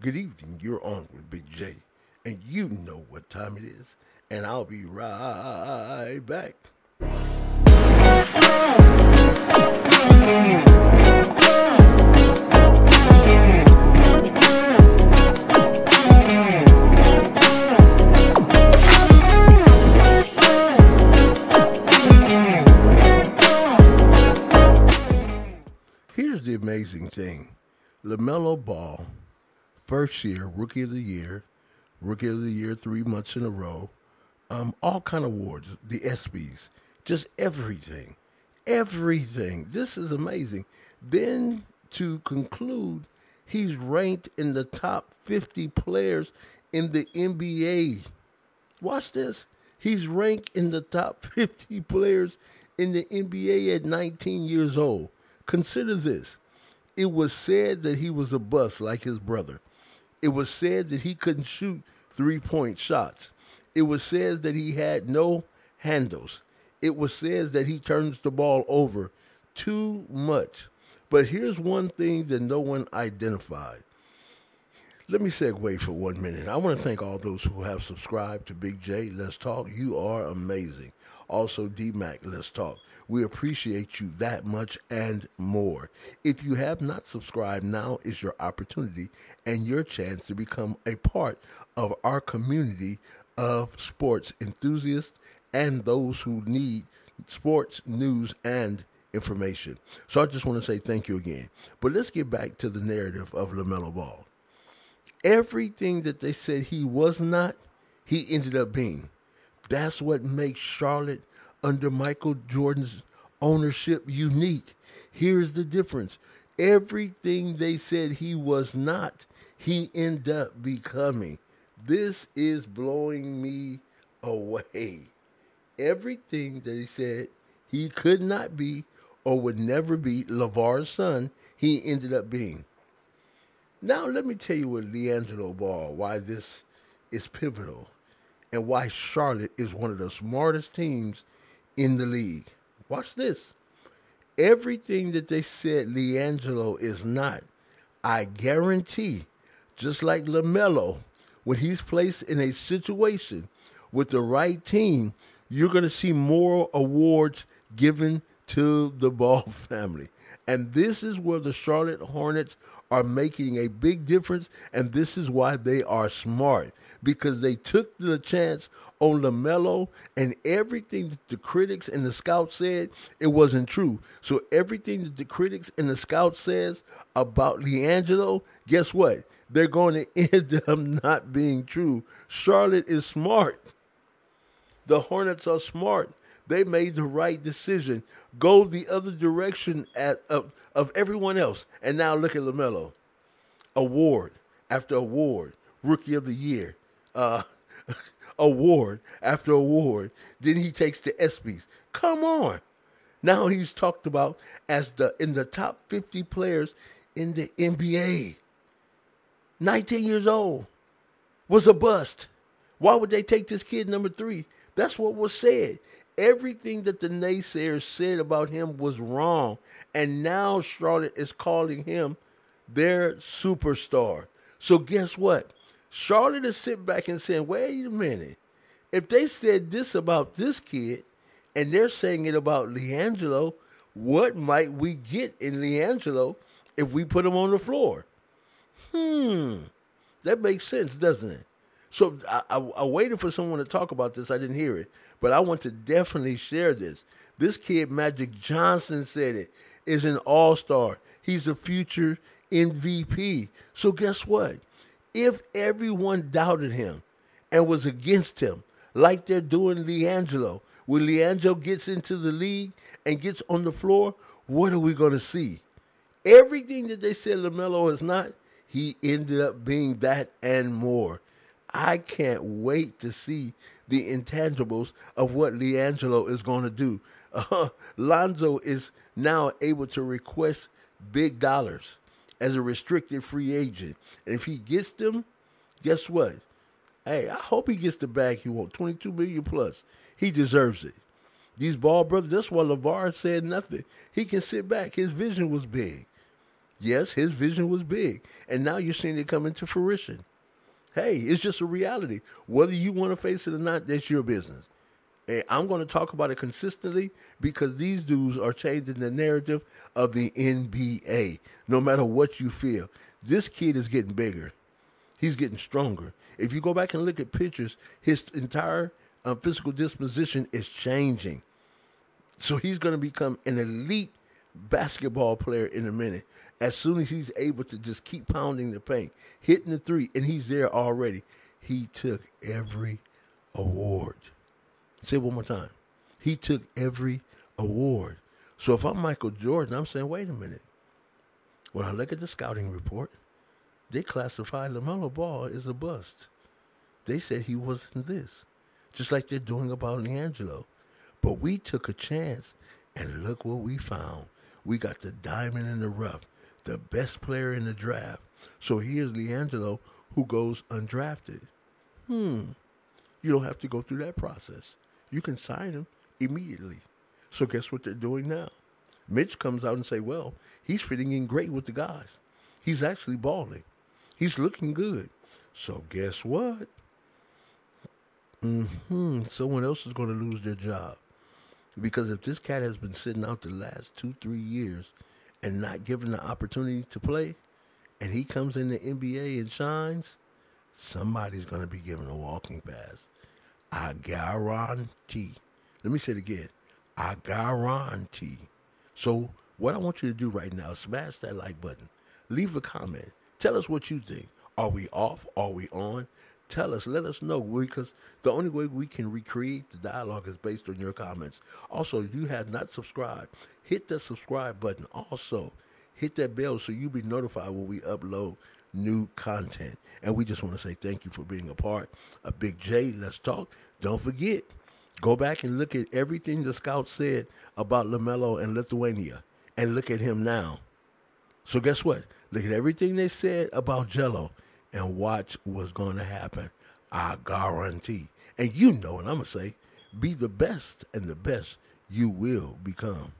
Good evening. You're on with Big J, and you know what time it is. And I'll be right back. Here's the amazing thing LaMelo Ball, first year, rookie of the year, rookie of the year three months in a row, um, all kind of awards, the ESPYs, just everything, everything. This is amazing. Then to conclude, he's ranked in the top 50 players in the NBA. Watch this. He's ranked in the top 50 players in the NBA at 19 years old. Consider this. It was said that he was a bust like his brother. It was said that he couldn't shoot three point shots. It was said that he had no handles. It was said that he turns the ball over too much. But here's one thing that no one identified. Let me segue for one minute. I want to thank all those who have subscribed to Big J. Let's Talk. You are amazing. Also, DMAC, Let's Talk. We appreciate you that much and more. If you have not subscribed, now is your opportunity and your chance to become a part of our community of sports enthusiasts and those who need sports news and information. So I just want to say thank you again. But let's get back to the narrative of LaMelo Ball. Everything that they said he was not, he ended up being. That's what makes Charlotte under Michael Jordan's ownership unique. Here's the difference. Everything they said he was not, he ended up becoming. This is blowing me away. Everything he said he could not be or would never be LaVar's son, he ended up being. Now, let me tell you what LiAngelo Ball, why this is pivotal and why Charlotte is one of the smartest teams in the league. Watch this. Everything that they said LiAngelo is not, I guarantee, just like LaMelo, when he's placed in a situation with the right team, you're going to see more awards given to the Ball family. And this is where the Charlotte Hornets are making a big difference. And this is why they are smart because they took the chance on LaMelo and everything that the critics and the scouts said, it wasn't true. So everything that the critics and the scouts says about LiAngelo, guess what? They're going to end up not being true. Charlotte is smart. The Hornets are smart. They made the right decision. Go the other direction at, of, of everyone else. And now look at LaMelo. Award after award. Rookie of the Year. Uh, award after award. Then he takes the ESPYs. Come on. Now he's talked about as the in the top 50 players in the NBA. 19 years old. Was a bust. Why would they take this kid number three? That's what was said. Everything that the naysayers said about him was wrong. And now Charlotte is calling him their superstar. So guess what? Charlotte is sitting back and saying, wait a minute. If they said this about this kid and they're saying it about LiAngelo, what might we get in LiAngelo if we put him on the floor? Hmm. That makes sense, doesn't it? So I, I, I, waited for someone to talk about this. I didn't hear it, but I want to definitely share this. This kid, Magic Johnson, said it is an all star. He's a future MVP. So guess what? If everyone doubted him and was against him, like they're doing LiAngelo, when LiAngelo gets into the league and gets on the floor, what are we going to see? Everything that they said LaMelo is not, he ended up being that and more. I can't wait to see the intangibles of what LiAngelo is going to do. Uh, Lonzo is now able to request big dollars as a restricted free agent. And if he gets them, guess what? Hey, I hope he gets the bag he wants, 22 million plus. He deserves it. These ball brothers, that's why LaVar said nothing. He can sit back. His vision was big. Yes, his vision was big, and now you're seeing it come into fruition. Hey, it's just a reality. Whether you want to face it or not, that's your business. And I'm going to talk about it consistently because these dudes are changing the narrative of the NBA. No matter what you feel, this kid is getting bigger. He's getting stronger. If you go back and look at pictures, his entire uh, physical disposition is changing. So he's going to become an elite basketball player in a minute. As soon as he's able to just keep pounding the paint, hitting the three, and he's there already. He took every award. Say it one more time. He took every award. So if I'm Michael Jordan, I'm saying, wait a minute. When I look at the scouting report, they classified LaMelo Ball as a bust. They said he wasn't this, just like they're doing about LiAngelo. But we took a chance, and look what we found. We got the diamond in the rough, the best player in the draft. So here's LiAngelo, who goes undrafted. Hmm. You don't have to go through that process. You can sign him immediately. So guess what they're doing now? Mitch comes out and say, well, he's fitting in great with the guys. He's actually balling. He's looking good. So guess what? hmm Someone else is going to lose their job. Because if this cat has been sitting out the last two, three years and not given the opportunity to play, and he comes in the NBA and shines, somebody's going to be given a walking pass. I guarantee. Let me say it again. I guarantee. So, what I want you to do right now, smash that like button. Leave a comment. Tell us what you think. Are we off? Are we on? Tell us, let us know because the only way we can recreate the dialogue is based on your comments. Also, you have not subscribed, hit that subscribe button. Also, hit that bell so you'll be notified when we upload new content. And we just want to say thank you for being a part of Big J. Let's talk. Don't forget, go back and look at everything the scout said about LaMelo and Lithuania and look at him now. So guess what? Look at everything they said about Gelo and watch what's going to happen. I guarantee. And you know what I'm going to say. Be the best, and the best you will become.